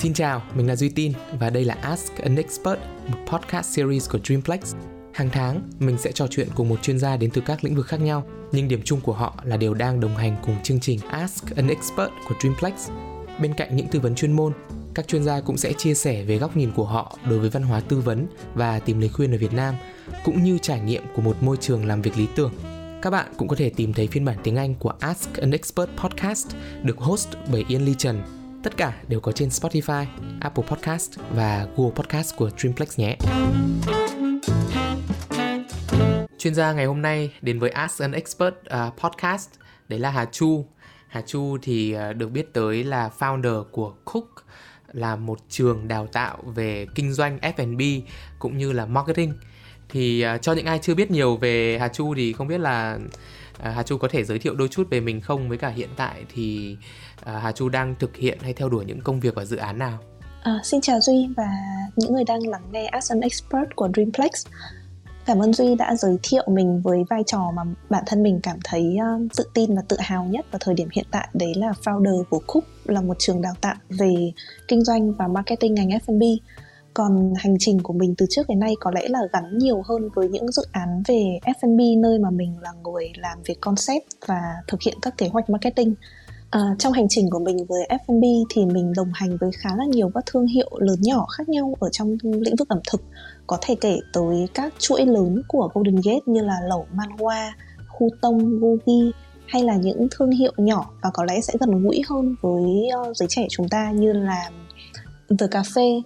Xin chào, mình là Duy Tin và đây là Ask an Expert, một podcast series của Dreamplex. Hàng tháng, mình sẽ trò chuyện cùng một chuyên gia đến từ các lĩnh vực khác nhau, nhưng điểm chung của họ là đều đang đồng hành cùng chương trình Ask an Expert của Dreamplex. Bên cạnh những tư vấn chuyên môn, các chuyên gia cũng sẽ chia sẻ về góc nhìn của họ đối với văn hóa tư vấn và tìm lời khuyên ở Việt Nam, cũng như trải nghiệm của một môi trường làm việc lý tưởng. Các bạn cũng có thể tìm thấy phiên bản tiếng Anh của Ask an Expert podcast được host bởi Ian Lee Trần Tất cả đều có trên Spotify, Apple Podcast và Google Podcast của Dreamplex nhé. Chuyên gia ngày hôm nay đến với Ask an Expert uh, podcast đấy là Hà Chu. Hà Chu thì uh, được biết tới là founder của Cook là một trường đào tạo về kinh doanh F&B cũng như là marketing. Thì uh, cho những ai chưa biết nhiều về Hà Chu thì không biết là uh, Hà Chu có thể giới thiệu đôi chút về mình không với cả hiện tại thì à, Hà Chu đang thực hiện hay theo đuổi những công việc và dự án nào? À, xin chào Duy và những người đang lắng nghe As an Expert của Dreamplex. Cảm ơn Duy đã giới thiệu mình với vai trò mà bản thân mình cảm thấy uh, tự tin và tự hào nhất vào thời điểm hiện tại đấy là founder của Cook là một trường đào tạo về kinh doanh và marketing ngành F&B còn hành trình của mình từ trước đến nay có lẽ là gắn nhiều hơn với những dự án về F&B nơi mà mình là người làm về concept và thực hiện các kế hoạch marketing À, trong hành trình của mình với F&B thì mình đồng hành với khá là nhiều các thương hiệu lớn nhỏ khác nhau ở trong lĩnh vực ẩm thực. Có thể kể tới các chuỗi lớn của Golden Gate như là lẩu Manhua, Khu Tông, Gogi hay là những thương hiệu nhỏ và có lẽ sẽ gần gũi hơn với uh, giới trẻ chúng ta như là The Cafe,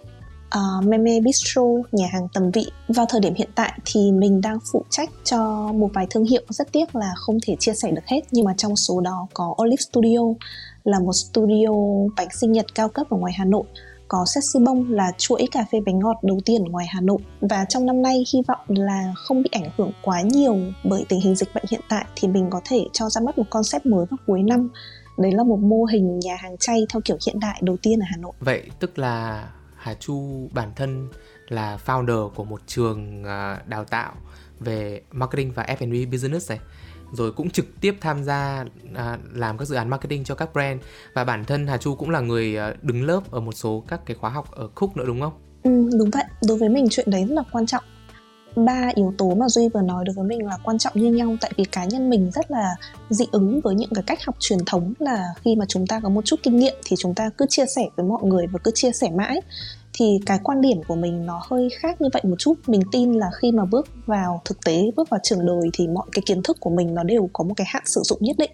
uh, Meme Bistro, nhà hàng tầm vị. Vào thời điểm hiện tại thì mình đang phụ trách cho một vài thương hiệu rất tiếc là không thể chia sẻ được hết nhưng mà trong số đó có Olive Studio là một studio bánh sinh nhật cao cấp ở ngoài Hà Nội có Sexy Bông là chuỗi cà phê bánh ngọt đầu tiên ngoài Hà Nội và trong năm nay hy vọng là không bị ảnh hưởng quá nhiều bởi tình hình dịch bệnh hiện tại thì mình có thể cho ra mắt một concept mới vào cuối năm đấy là một mô hình nhà hàng chay theo kiểu hiện đại đầu tiên ở Hà Nội. Vậy tức là Hà Chu bản thân là founder của một trường à, đào tạo về marketing và F&B business này rồi cũng trực tiếp tham gia à, làm các dự án marketing cho các brand và bản thân Hà Chu cũng là người à, đứng lớp ở một số các cái khóa học ở Cook nữa đúng không? Ừ, đúng vậy. Đối với mình chuyện đấy rất là quan trọng. Ba yếu tố mà Duy vừa nói đối với mình là quan trọng như nhau. Tại vì cá nhân mình rất là dị ứng với những cái cách học truyền thống là khi mà chúng ta có một chút kinh nghiệm thì chúng ta cứ chia sẻ với mọi người và cứ chia sẻ mãi. Thì cái quan điểm của mình nó hơi khác như vậy một chút. Mình tin là khi mà bước vào thực tế, bước vào trường đời thì mọi cái kiến thức của mình nó đều có một cái hạn sử dụng nhất định.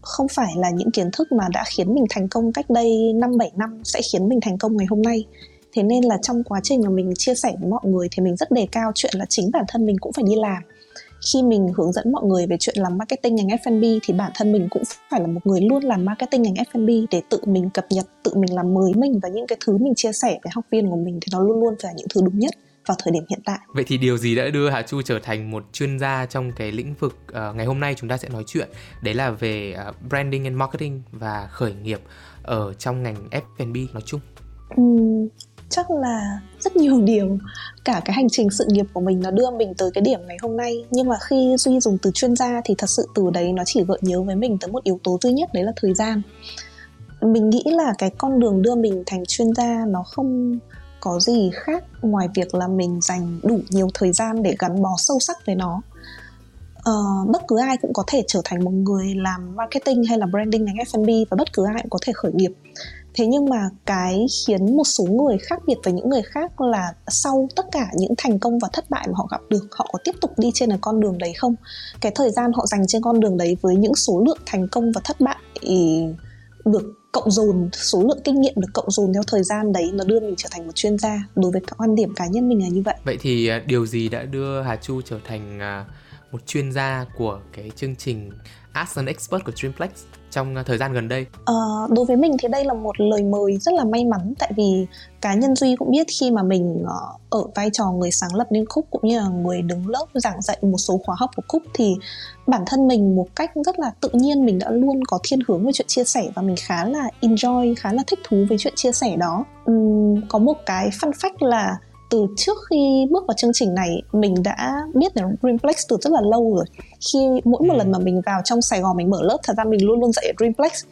Không phải là những kiến thức mà đã khiến mình thành công cách đây 5 7 năm sẽ khiến mình thành công ngày hôm nay. Thế nên là trong quá trình mà mình chia sẻ với mọi người thì mình rất đề cao chuyện là chính bản thân mình cũng phải đi làm khi mình hướng dẫn mọi người về chuyện làm marketing ngành F&B thì bản thân mình cũng phải là một người luôn làm marketing ngành F&B để tự mình cập nhật, tự mình làm mới mình và những cái thứ mình chia sẻ với học viên của mình thì nó luôn luôn phải là những thứ đúng nhất vào thời điểm hiện tại. Vậy thì điều gì đã đưa Hà Chu trở thành một chuyên gia trong cái lĩnh vực uh, ngày hôm nay chúng ta sẽ nói chuyện đấy là về uh, branding and marketing và khởi nghiệp ở trong ngành F&B nói chung. Uhm, chắc là rất nhiều điều cả cái hành trình sự nghiệp của mình nó đưa mình tới cái điểm ngày hôm nay. Nhưng mà khi duy dùng từ chuyên gia thì thật sự từ đấy nó chỉ gợi nhớ với mình tới một yếu tố duy nhất đấy là thời gian. Mình nghĩ là cái con đường đưa mình thành chuyên gia nó không có gì khác ngoài việc là mình dành đủ nhiều thời gian để gắn bó sâu sắc với nó. Uh, bất cứ ai cũng có thể trở thành một người làm marketing hay là branding ngành F&B và bất cứ ai cũng có thể khởi nghiệp thế nhưng mà cái khiến một số người khác biệt với những người khác là sau tất cả những thành công và thất bại mà họ gặp được, họ có tiếp tục đi trên cái con đường đấy không? Cái thời gian họ dành trên con đường đấy với những số lượng thành công và thất bại được cộng dồn, số lượng kinh nghiệm được cộng dồn theo thời gian đấy nó đưa mình trở thành một chuyên gia đối với quan điểm cá nhân mình là như vậy. Vậy thì à, điều gì đã đưa Hà Chu trở thành à, một chuyên gia của cái chương trình As an Expert của Dreamplex trong à, thời gian gần đây? À, đối với mình thì đây là một lời mời rất là may mắn tại vì cá nhân Duy cũng biết khi mà mình ờ, ở vai trò người sáng lập nên khúc cũng như là người đứng lớp giảng dạy một số khóa học của khúc thì bản thân mình một cách rất là tự nhiên mình đã luôn có thiên hướng về chuyện chia sẻ và mình khá là enjoy, khá là thích thú với chuyện chia sẻ đó. Uhm, có một cái fun fact là từ trước khi bước vào chương trình này mình đã biết về Dreamplex từ rất là lâu rồi khi mỗi một ừ. lần mà mình vào trong Sài Gòn mình mở lớp thật ra mình luôn luôn dạy ở Dreamplex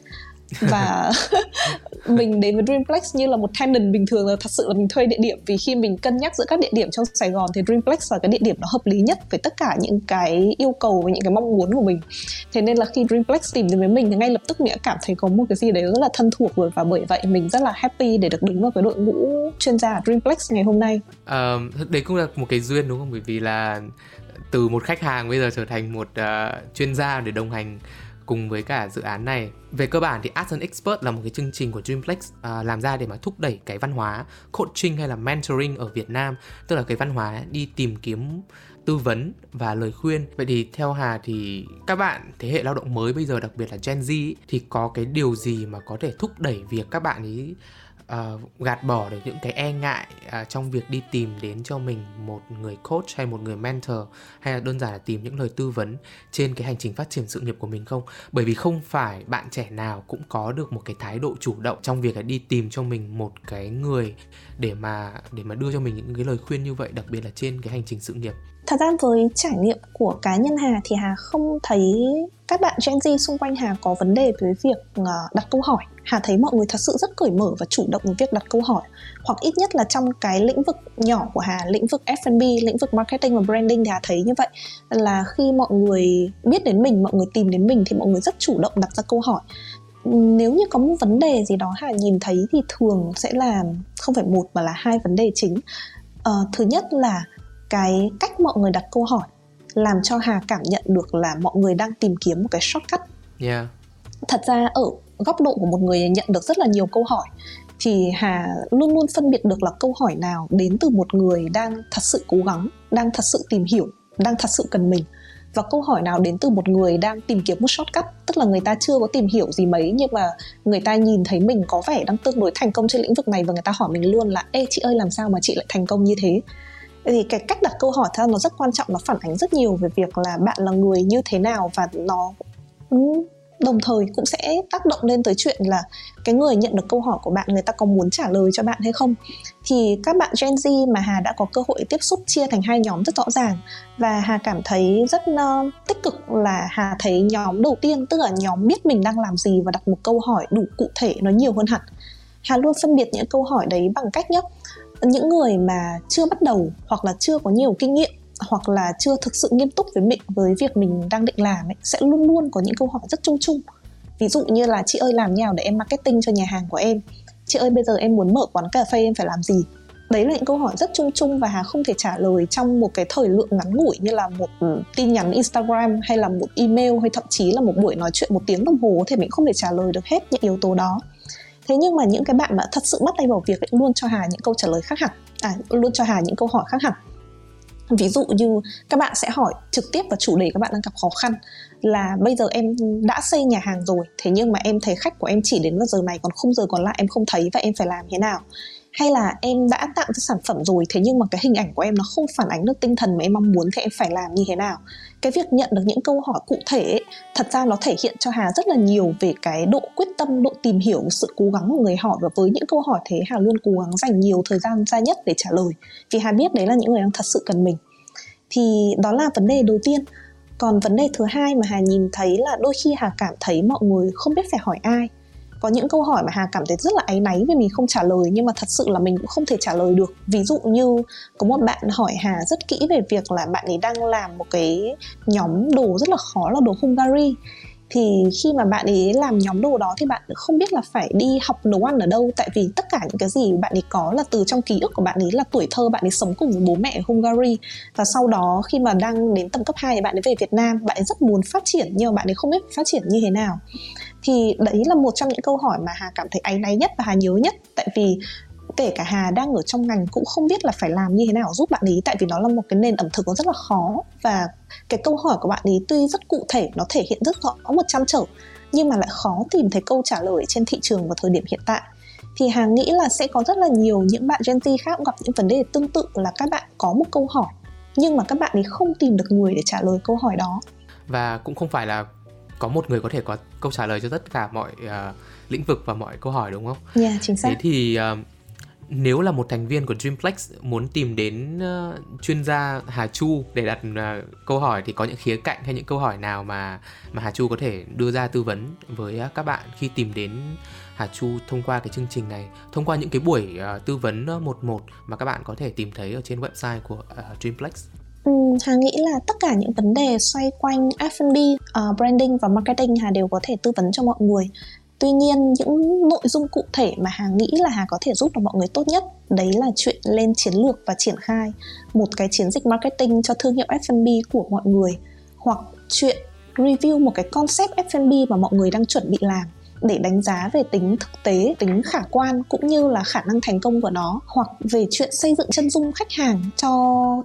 và mình đến với Dreamplex như là một tenant bình thường là thật sự là mình thuê địa điểm. Vì khi mình cân nhắc giữa các địa điểm trong Sài Gòn thì Dreamplex là cái địa điểm nó hợp lý nhất với tất cả những cái yêu cầu và những cái mong muốn của mình. Thế nên là khi Dreamplex tìm đến với mình thì ngay lập tức mình đã cảm thấy có một cái gì đấy rất là thân thuộc rồi. Và bởi vậy mình rất là happy để được đứng vào cái đội ngũ chuyên gia Dreamplex ngày hôm nay. À, đấy cũng là một cái duyên đúng không? Bởi vì là từ một khách hàng bây giờ trở thành một uh, chuyên gia để đồng hành cùng với cả dự án này. Về cơ bản thì Ask an Expert là một cái chương trình của Dreamplex uh, à, làm ra để mà thúc đẩy cái văn hóa coaching hay là mentoring ở Việt Nam, tức là cái văn hóa đi tìm kiếm tư vấn và lời khuyên. Vậy thì theo Hà thì các bạn thế hệ lao động mới bây giờ đặc biệt là Gen Z thì có cái điều gì mà có thể thúc đẩy việc các bạn ấy uh, gạt bỏ được những cái e ngại uh, trong việc đi tìm đến cho mình một người coach hay một người mentor hay là đơn giản là tìm những lời tư vấn trên cái hành trình phát triển sự nghiệp của mình không? Bởi vì không phải bạn trẻ nào cũng có được một cái thái độ chủ động trong việc là đi tìm cho mình một cái người để mà để mà đưa cho mình những cái lời khuyên như vậy, đặc biệt là trên cái hành trình sự nghiệp. Thật ra với trải nghiệm của cá nhân Hà thì Hà không thấy các bạn Gen Z xung quanh Hà có vấn đề với việc ờ, đặt câu hỏi. Hà thấy mọi người thật sự rất cởi mở và chủ động với việc đặt câu hỏi. Hoặc ít nhất là trong cái lĩnh vực nhỏ của Hà, lĩnh vực F&B lĩnh vực marketing và branding thì Hà thấy như vậy. Là khi mọi người biết đến mình, mọi người tìm đến mình thì mọi người rất chủ động đặt ra câu hỏi nếu như có một vấn đề gì đó Hà nhìn thấy thì thường sẽ là không phải một mà là hai vấn đề chính uh, thứ nhất là cái cách mọi người đặt câu hỏi làm cho Hà cảm nhận được là mọi người đang tìm kiếm một cái shortcut. Yeah. Thật ra ở góc độ của một người nhận được rất là nhiều câu hỏi thì Hà luôn luôn phân biệt được là câu hỏi nào đến từ một người đang thật sự cố gắng, đang thật sự tìm hiểu, đang thật sự cần mình và câu hỏi nào đến từ một người đang tìm kiếm một shortcut? Tức là người ta chưa có tìm hiểu gì mấy, nhưng mà người ta nhìn thấy mình có vẻ đang tương đối thành công trên lĩnh vực này và người ta hỏi mình luôn là, ê, chị ơi, làm sao mà chị lại thành công như thế? Thì cái cách đặt câu hỏi theo nó rất quan trọng, nó phản ánh rất nhiều về việc là bạn là người như thế nào và nó ừ, đồng thời cũng sẽ tác động lên tới chuyện là cái người nhận được câu hỏi của bạn người ta có muốn trả lời cho bạn hay không. Thì các bạn Gen Z mà Hà đã có cơ hội tiếp xúc chia thành hai nhóm rất rõ ràng và Hà cảm thấy rất uh, tích cực là Hà thấy nhóm đầu tiên tức là nhóm biết mình đang làm gì và đặt một câu hỏi đủ cụ thể nó nhiều hơn hẳn. Hà luôn phân biệt những câu hỏi đấy bằng cách nhé những người mà chưa bắt đầu hoặc là chưa có nhiều kinh nghiệm hoặc là chưa thực sự nghiêm túc với mình với việc mình đang định làm ấy, sẽ luôn luôn có những câu hỏi rất chung chung. Ví dụ như là chị ơi làm nào để em marketing cho nhà hàng của em? Chị ơi bây giờ em muốn mở quán cà phê em phải làm gì? Đấy là những câu hỏi rất chung chung và hà không thể trả lời trong một cái thời lượng ngắn ngủi như là một ừ, tin nhắn instagram hay là một email hay thậm chí là một buổi nói chuyện một tiếng đồng hồ thì mình không thể trả lời được hết những yếu tố đó. Thế nhưng mà những cái bạn mà thật sự bắt tay vào việc ấy, luôn cho hà những câu trả lời khác hẳn à luôn cho hà những câu hỏi khác hẳn ví dụ như các bạn sẽ hỏi trực tiếp vào chủ đề các bạn đang gặp khó khăn là bây giờ em đã xây nhà hàng rồi, thế nhưng mà em thấy khách của em chỉ đến vào giờ này, còn khung giờ còn lại em không thấy và em phải làm thế nào? Hay là em đã tạo ra sản phẩm rồi, thế nhưng mà cái hình ảnh của em nó không phản ánh được tinh thần mà em mong muốn thì em phải làm như thế nào? Cái việc nhận được những câu hỏi cụ thể ấy, thật ra nó thể hiện cho hà rất là nhiều về cái độ quyết tâm độ tìm hiểu sự cố gắng của người hỏi. Và với những câu hỏi thế hà luôn cố gắng dành nhiều thời gian ra nhất để trả lời. Vì hà biết đấy là những người đang thật sự cần mình. Thì đó là vấn đề đầu tiên. Còn vấn đề thứ hai mà hà nhìn thấy là đôi khi hà cảm thấy mọi người không biết phải hỏi ai có những câu hỏi mà hà cảm thấy rất là áy náy vì mình không trả lời, nhưng mà thật sự là mình cũng không thể trả lời được. Ví dụ như có một bạn hỏi hà rất kỹ về việc là bạn ấy đang làm một cái nhóm đồ rất là khó, là đồ hungary. Thì khi mà bạn ấy làm nhóm đồ đó thì bạn không biết là phải đi học nấu ăn ở đâu. Tại vì tất cả những cái gì bạn ấy có là từ trong ký ức của bạn ấy, là tuổi thơ bạn ấy sống cùng với bố mẹ ở Hungary. Và sau đó khi mà đang đến tầm cấp 2 thì bạn ấy về Việt Nam, bạn ấy rất muốn phát triển nhưng mà bạn ấy không biết phát triển như thế nào thì đấy là một trong những câu hỏi mà Hà cảm thấy áy náy nhất và Hà nhớ nhất. Tại vì kể cả Hà đang ở trong ngành cũng không biết là phải làm như thế nào giúp bạn ấy tại vì nó là một cái nền ẩm thực nó rất là khó. Và cái câu hỏi của bạn ấy tuy rất cụ thể, nó thể hiện rất rõ một trăm trở, nhưng mà lại khó tìm thấy câu trả lời trên thị trường vào thời điểm hiện tại. Thì Hà nghĩ là sẽ có rất là nhiều những bạn Gen Z khác cũng gặp những vấn đề tương tự là các bạn có một câu hỏi, nhưng mà các bạn ấy không tìm được người để trả lời câu hỏi đó. Và cũng không phải là có một người có thể có câu trả lời cho tất cả mọi uh, lĩnh vực và mọi câu hỏi đúng không? Dạ yeah, chính xác. Thế thì uh, nếu là một thành viên của Dreamplex muốn tìm đến uh, chuyên gia Hà Chu để đặt uh, câu hỏi thì có những khía cạnh hay những câu hỏi nào mà mà Hà Chu có thể đưa ra tư vấn với uh, các bạn khi tìm đến Hà Chu thông qua cái chương trình này, thông qua những cái buổi uh, tư vấn một một mà các bạn có thể tìm thấy ở trên website của uh, Dreamplex. Ừ, Hà nghĩ là tất cả những vấn đề xoay quanh F&B, uh, ờ, branding và marketing Hà đều có thể tư vấn cho mọi người. Tuy nhiên những nội dung cụ thể mà hà nghĩ là hà có thể giúp được mọi người tốt nhất đấy là chuyện lên chiến lược và triển khai một cái chiến dịch marketing cho thương hiệu F&B của mọi người hoặc chuyện review một cái concept F&B mà mọi người đang chuẩn bị làm để đánh giá về tính thực tế, tính khả quan cũng như là khả năng thành công của nó hoặc về chuyện xây dựng chân dung khách hàng cho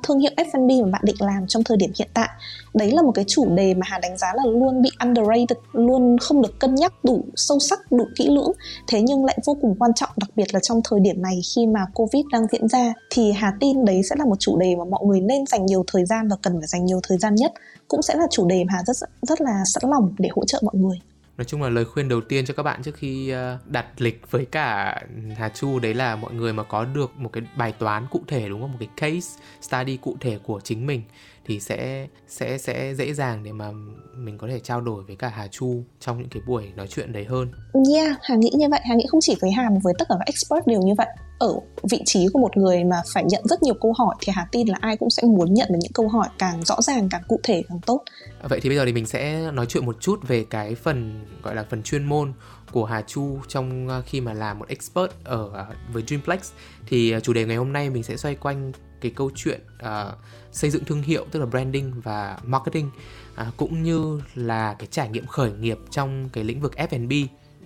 thương hiệu F&B mà bạn định làm trong thời điểm hiện tại. Đấy là một cái chủ đề mà Hà đánh giá là luôn bị underrated, luôn không được cân nhắc đủ sâu sắc, đủ kỹ lưỡng. Thế nhưng lại vô cùng quan trọng đặc biệt là trong thời điểm này khi mà Covid đang diễn ra thì Hà tin đấy sẽ là một chủ đề mà mọi người nên dành nhiều thời gian và cần phải dành nhiều thời gian nhất cũng sẽ là chủ đề mà Hà rất rất là sẵn lòng để hỗ trợ mọi người nói chung là lời khuyên đầu tiên cho các bạn trước khi ờ, đặt lịch với cả Hà Chu đấy là mọi người mà có được một cái bài toán cụ thể đúng không một cái case study cụ thể của chính mình thì sẽ sẽ sẽ dễ dàng để mà mình có thể trao đổi với cả Hà Chu trong những cái buổi nói chuyện đấy hơn. Yeah, Hà nghĩ như vậy, Hà nghĩ không chỉ với Hà mà với tất cả các expert đều như vậy. Ở vị trí của một người mà phải nhận rất nhiều câu hỏi thì Hà tin là ai cũng sẽ muốn nhận được những câu hỏi càng rõ ràng, càng cụ thể càng tốt. À, vậy thì bây giờ thì mình sẽ nói chuyện một chút về cái phần gọi là phần chuyên môn của Hà Chu trong à, khi mà làm một expert ở à, với Dreamplex thì chủ đề ngày hôm nay mình sẽ xoay quanh cái câu chuyện uh, xây dựng thương hiệu tức là branding và marketing uh, cũng như là cái trải nghiệm khởi nghiệp trong cái lĩnh vực F&B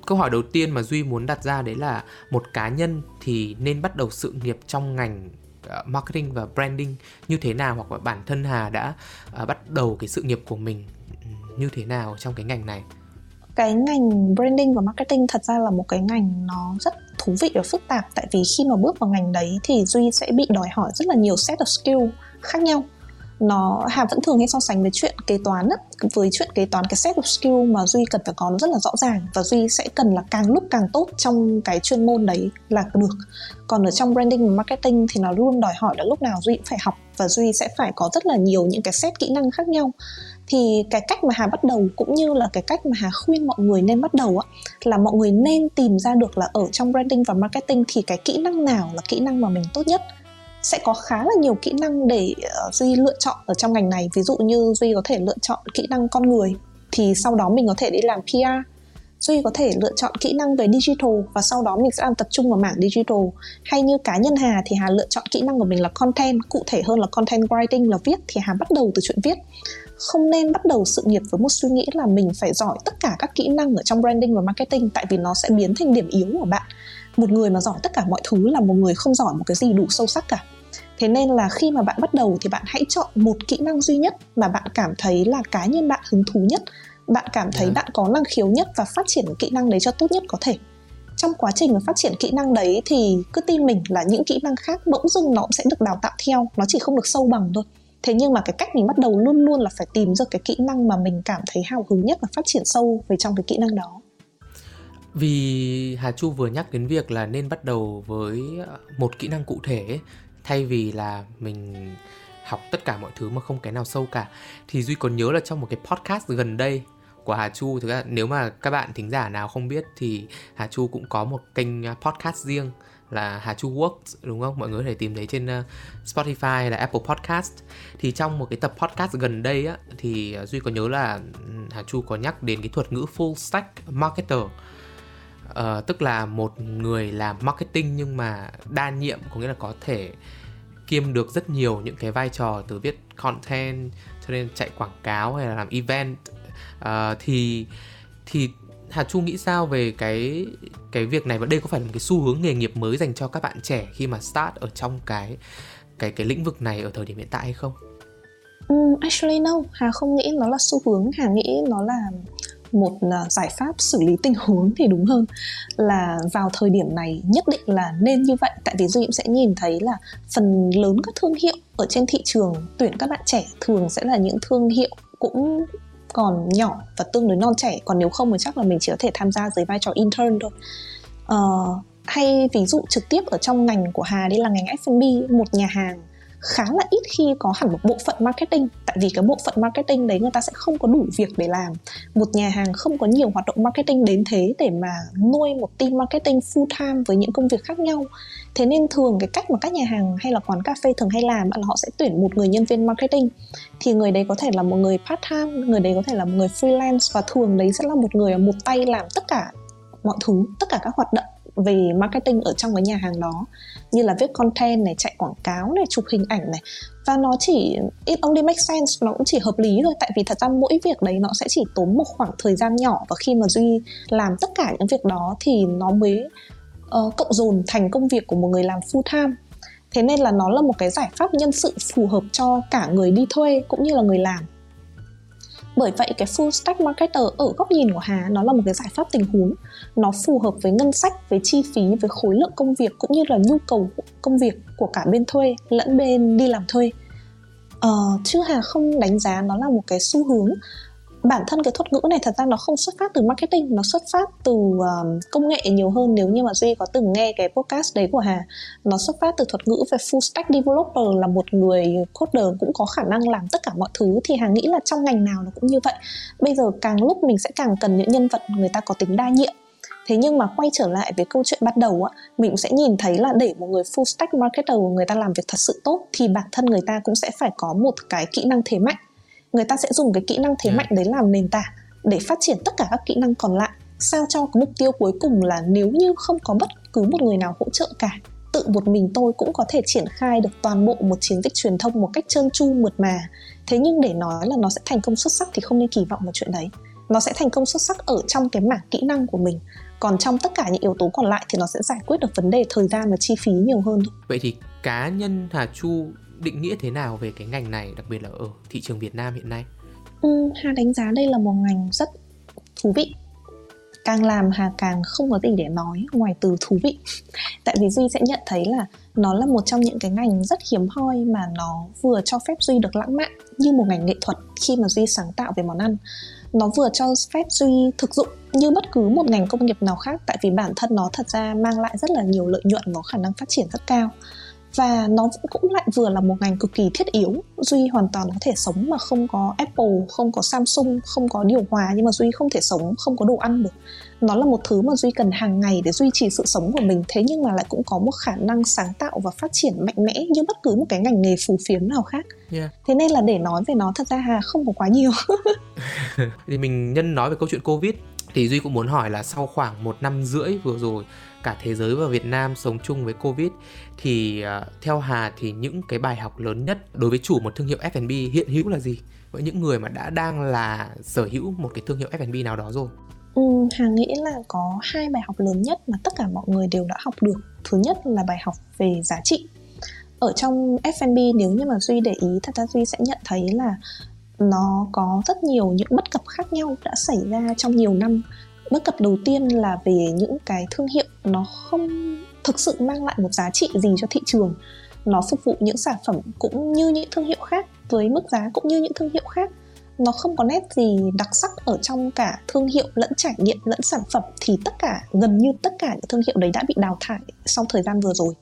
câu hỏi đầu tiên mà duy muốn đặt ra đấy là một cá nhân thì nên bắt đầu sự nghiệp trong ngành ờ, marketing và branding như thế nào hoặc là bản thân hà đã ờ, bắt đầu cái sự nghiệp của mình ừ, như thế nào trong cái ngành này? Cái ngành branding và marketing thật ra là một cái ngành nó rất thú vị và phức tạp. Tại vì khi mà bước vào ngành đấy thì duy sẽ bị đòi hỏi rất là nhiều set of skill khác nhau nó, hà vẫn thường hay so sánh với chuyện kế toán á, với chuyện kế toán, cái set of skill mà duy cần phải có nó rất là rõ ràng và duy sẽ cần là càng lúc càng tốt trong cái chuyên môn đấy là được. Còn ở trong branding và marketing thì nó luôn đòi hỏi là lúc nào duy cũng phải học và duy sẽ phải có rất là nhiều những cái set kỹ năng khác nhau. Thì cái cách mà hà bắt đầu cũng như là cái cách mà hà khuyên mọi người nên bắt đầu á, là mọi người nên tìm ra được là ở trong branding và marketing thì cái kỹ năng nào là kỹ năng mà mình tốt nhất sẽ có khá là nhiều kỹ năng để ờ, duy lựa chọn ở trong ngành này. Ví dụ như duy có thể lựa chọn kỹ năng con người, thì sau đó mình có thể đi làm PR Duy có thể lựa chọn kỹ năng về digital và sau đó mình sẽ làm tập trung vào mảng digital. Hay như cá nhân Hà thì Hà lựa chọn kỹ năng của mình là content, cụ thể hơn là content writing, là viết, thì Hà bắt đầu từ chuyện viết. Không nên bắt đầu sự nghiệp với một suy nghĩ là mình phải giỏi tất cả các kỹ năng ở trong branding và marketing, tại vì nó sẽ biến thành điểm yếu của bạn. Một người mà giỏi tất cả mọi thứ là một người không giỏi một cái gì đủ sâu sắc cả thế nên là khi mà bạn bắt đầu thì bạn hãy chọn một kỹ năng duy nhất mà bạn cảm thấy là cá nhân bạn hứng thú nhất bạn cảm thấy yeah. Dạ. bạn có năng khiếu nhất và phát triển kỹ năng đấy cho tốt nhất có thể trong quá trình mà phát triển kỹ năng đấy thì cứ tin mình là những kỹ năng khác bỗng dưng nó cũng sẽ được đào tạo theo nó chỉ không được sâu bằng thôi thế nhưng mà cái cách mình bắt đầu luôn luôn là phải tìm ra cái kỹ năng mà mình cảm thấy hào hứng nhất và phát triển sâu về trong cái kỹ năng đó vì Hà Chu vừa nhắc đến việc là nên bắt đầu với một kỹ năng cụ thể thay vì là mình học tất cả mọi thứ mà không cái nào sâu cả thì duy còn nhớ là trong một cái podcast gần đây của Hà Chu thực ra nếu mà các bạn thính giả nào không biết thì Hà Chu cũng có một kênh à, podcast riêng là Hà Chu Works đúng không? Mọi người có thể tìm thấy trên à, Spotify hay là Apple Podcast. Thì trong một cái tập podcast gần đây á thì à, Duy có nhớ là Hà Chu có nhắc đến cái thuật ngữ full stack marketer. Uh, tức là một người làm marketing nhưng mà đa nhiệm có nghĩa là có thể kiêm được rất nhiều những cái vai trò từ viết content cho nên chạy quảng cáo hay là làm event. Uh, thì thì Hà Chu nghĩ sao về cái cái việc này? Và đây có phải là một cái xu hướng nghề nghiệp mới dành cho các bạn trẻ khi mà start ở trong cái cái cái lĩnh vực này ở thời điểm hiện tại hay không? Um, actually no, Hà không nghĩ nó là xu hướng, Hà nghĩ nó là một à, giải pháp xử lý tình huống thì đúng hơn. Là vào thời điểm này nhất định là nên như vậy. Tại vì duy cũng sẽ nhìn thấy là phần lớn các thương hiệu ở trên thị trường tuyển các bạn trẻ thường sẽ là những thương hiệu cũng còn nhỏ và tương đối non trẻ. Còn nếu không thì chắc là mình chỉ có thể tham gia dưới vai trò intern thôi. Uh, hay ví dụ trực tiếp ở trong ngành của Hà đi là ngành F&B một nhà hàng khá là ít khi có hẳn một bộ phận marketing. Tại vì cái bộ phận marketing đấy người ta sẽ không có đủ việc để làm. Một nhà hàng không có nhiều hoạt động marketing đến thế để mà nuôi một team marketing full time với những công việc khác nhau. Thế nên thường cái cách mà các nhà hàng hay là quán cà phê thường hay làm là họ sẽ tuyển một người nhân viên marketing. Thì người đấy có thể là một người part time, người đấy có thể là một người freelance và thường đấy sẽ là một người một tay làm tất cả mọi thứ, tất cả các hoạt động về marketing ở trong cái nhà hàng đó như là viết content này chạy quảng cáo này chụp hình ảnh này. Và nó chỉ it only makes sense nó cũng chỉ hợp lý thôi. Tại vì thật ra mỗi việc đấy nó sẽ chỉ tốn một khoảng thời gian nhỏ. Và khi mà duy làm tất cả những việc đó thì nó mới uh, cộng dồn thành công việc của một người làm full time. Thế nên là nó là một cái giải pháp nhân sự phù hợp cho cả người đi thuê cũng như là người làm bởi vậy cái full stack marketer ở góc nhìn của Hà nó là một cái giải pháp tình huống. Nó phù hợp với ngân sách với chi phí với khối lượng công việc cũng như là nhu cầu công việc của cả bên thuê lẫn bên đi làm thuê. Ờ, chứ Hà không đánh giá nó là một cái xu hướng bản thân cái thuật ngữ này thật ra nó không xuất phát từ marketing nó xuất phát từ um, công nghệ nhiều hơn nếu như mà duy có từng nghe cái podcast đấy của hà. Nó xuất phát từ thuật ngữ về full stack developer là một người coder cũng có khả năng làm tất cả mọi thứ thì hà nghĩ là trong ngành nào nó cũng như vậy. Bây giờ càng lúc mình sẽ càng cần những nhân vật người ta có tính đa nhiệm. Thế nhưng mà quay trở lại với câu chuyện bắt đầu á mình sẽ nhìn thấy là để một người full stack marketer người ta làm việc thật sự tốt thì bản thân người ta cũng sẽ phải có một cái kỹ năng thế mạnh người ta sẽ dùng cái kỹ năng thế ừ. mạnh đấy làm nền tảng để phát triển tất cả các kỹ năng còn lại sao cho cái mục tiêu cuối cùng là nếu như không có bất cứ một người nào hỗ trợ cả tự một mình tôi cũng có thể triển khai được toàn bộ một chiến dịch truyền thông một cách trơn tru mượt mà. Thế nhưng để nói là nó sẽ thành công xuất sắc thì không nên kỳ vọng vào chuyện đấy. Nó sẽ thành công xuất sắc ở trong cái mảng kỹ năng của mình. Còn trong tất cả những yếu tố còn lại thì nó sẽ giải quyết được vấn đề thời gian và chi phí nhiều hơn vậy thì cá nhân Hà Chu định nghĩa thế nào về cái ngành này đặc biệt là ở thị trường Việt Nam hiện nay? Ừ, Hà đánh giá đây là một ngành rất thú vị. Càng làm Hà càng không có gì để nói ngoài từ thú vị. Tại vì Duy sẽ nhận thấy là nó là một trong những cái ngành rất hiếm hoi mà nó vừa cho phép Duy được lãng mạn như một ngành nghệ thuật khi mà Duy sáng tạo về món ăn. Nó vừa cho phép Duy thực dụng như bất cứ một ngành công nghiệp nào khác tại vì bản thân nó thật ra mang lại rất là nhiều lợi nhuận và khả năng phát triển rất cao và nó cũng lại vừa là một ngành cực kỳ thiết yếu. Duy hoàn toàn có thể sống mà không có apple không có samsung không có điều hòa nhưng mà duy không thể sống không có đồ ăn được. Nó là một thứ mà duy cần hàng ngày để duy trì sự sống của mình thế nhưng mà lại cũng có một khả năng sáng tạo và phát triển mạnh mẽ như bất cứ một cái ngành nghề phù phiếm nào khác. Yeah. thế nên là để nói về nó thật ra hà không có quá nhiều. Thì mình nhân nói về câu chuyện covid thì duy cũng muốn hỏi là sau khoảng một năm rưỡi vừa rồi cả thế giới và Việt Nam sống chung với Covid thì uh, theo Hà thì những cái bài học lớn nhất đối với chủ một thương hiệu F&B hiện hữu là gì? Với những người mà đã đang là sở hữu một cái thương hiệu F&B nào đó rồi. Ừ, Hà nghĩ là có hai bài học lớn nhất mà tất cả mọi người đều đã học được. Thứ nhất là bài học về giá trị. Ở trong F&B nếu như mà Duy để ý thật ra Duy sẽ nhận thấy là nó có rất nhiều những bất cập khác nhau đã xảy ra trong nhiều năm bất cập đầu tiên là về những cái thương hiệu nó không thực sự mang lại một giá trị gì cho thị trường. Nó phục vụ những sản phẩm cũng như những thương hiệu khác, với mức giá cũng như những thương hiệu khác. Nó không có nét gì đặc sắc ở trong cả thương hiệu lẫn trải nghiệm lẫn sản phẩm, thì tất cả, gần như tất cả những thương hiệu đấy đã bị đào thải sau thời gian vừa rồi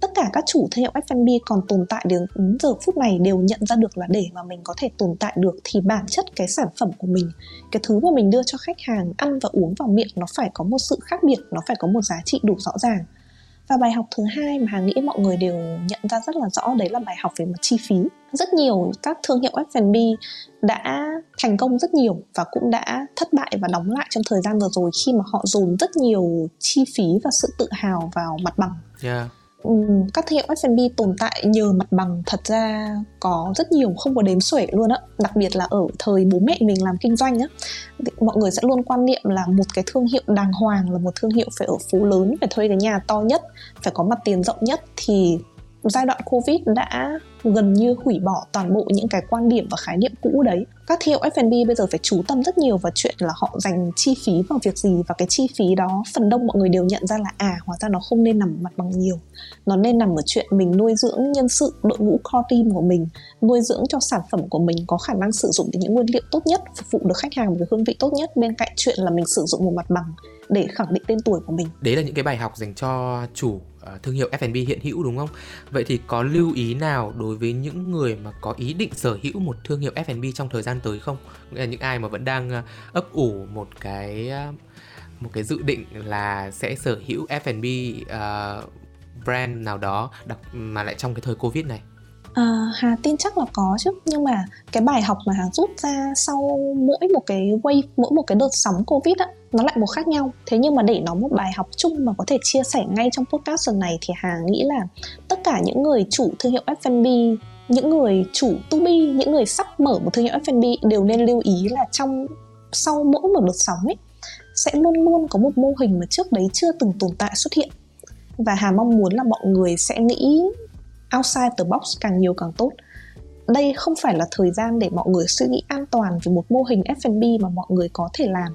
tất cả các chủ thương hiệu F&B còn tồn tại đến giờ phút này đều nhận ra được là để mà mình có thể tồn tại được thì bản chất cái sản phẩm của mình, cái thứ mà mình đưa cho khách hàng ăn và uống vào miệng nó phải có một sự khác biệt, nó phải có một giá trị đủ rõ ràng và bài học thứ hai mà Hà nghĩ mọi người đều nhận ra rất là rõ, đấy là bài học về mặt chi phí. Rất nhiều các thương hiệu F&B đã thành công rất nhiều và cũng đã thất bại và đóng lại trong thời gian vừa rồi khi mà họ dồn rất nhiều chi phí và sự tự hào vào mặt bằng. Yeah Ừ, các thương hiệu F&B tồn tại nhờ mặt bằng thật ra có rất nhiều, không có đếm xuể luôn á. Đặc biệt là ở thời bố mẹ mình làm kinh doanh á mọi người sẽ luôn quan niệm là một cái thương hiệu đàng hoàng là một thương hiệu phải ở phố lớn, phải thuê cái nhà to nhất, phải có mặt tiền rộng nhất, thì giai đoạn covid đã gần như hủy bỏ toàn bộ những cái quan điểm và khái niệm cũ đấy. Các hiệu F&B bây giờ phải chú tâm rất nhiều vào chuyện là họ dành chi phí vào việc gì và cái chi phí đó phần đông mọi người đều nhận ra là à hóa ra nó không nên nằm mặt bằng nhiều. Nó nên nằm ở chuyện mình nuôi dưỡng nhân sự, đội ngũ core team của mình, nuôi dưỡng cho sản phẩm của mình có khả năng sử dụng những nguyên liệu tốt nhất, phục vụ được khách hàng một cái hương vị tốt nhất. Bên cạnh chuyện là mình sử dụng một mặt bằng để khẳng định tên tuổi của mình. Đấy là những cái bài học dành cho chủ À, thương hiệu F&B hiện hữu đúng không? Vậy thì có lưu ý nào đối với những người mà có ý định sở hữu một thương hiệu F&B trong thời gian tới không? Nghĩa là những ai mà vẫn đang à, ấp ủ một cái à, một cái dự định là sẽ sở hữu F&B uh, brand nào đó đặc mà lại trong cái thời Covid này. À, Hà tin chắc là có chứ nhưng mà cái bài học mà Hà rút ra sau mỗi một cái wave mỗi một cái đợt sóng Covid á nó lại một khác nhau. Thế nhưng mà để nó một bài học chung mà có thể chia sẻ ngay trong podcast lần này thì Hà nghĩ là tất cả những người chủ thương hiệu F&B những người chủ to be những người sắp mở một thương hiệu F&B đều nên lưu ý là trong sau mỗi một đợt sóng ấy sẽ luôn luôn có một mô hình mà trước đấy chưa từng tồn tại xuất hiện. Và Hà mong muốn là mọi người sẽ nghĩ outside the box càng nhiều càng tốt. Đây không phải là thời gian để mọi người suy nghĩ an toàn về một mô hình F&B mà mọi người có thể làm.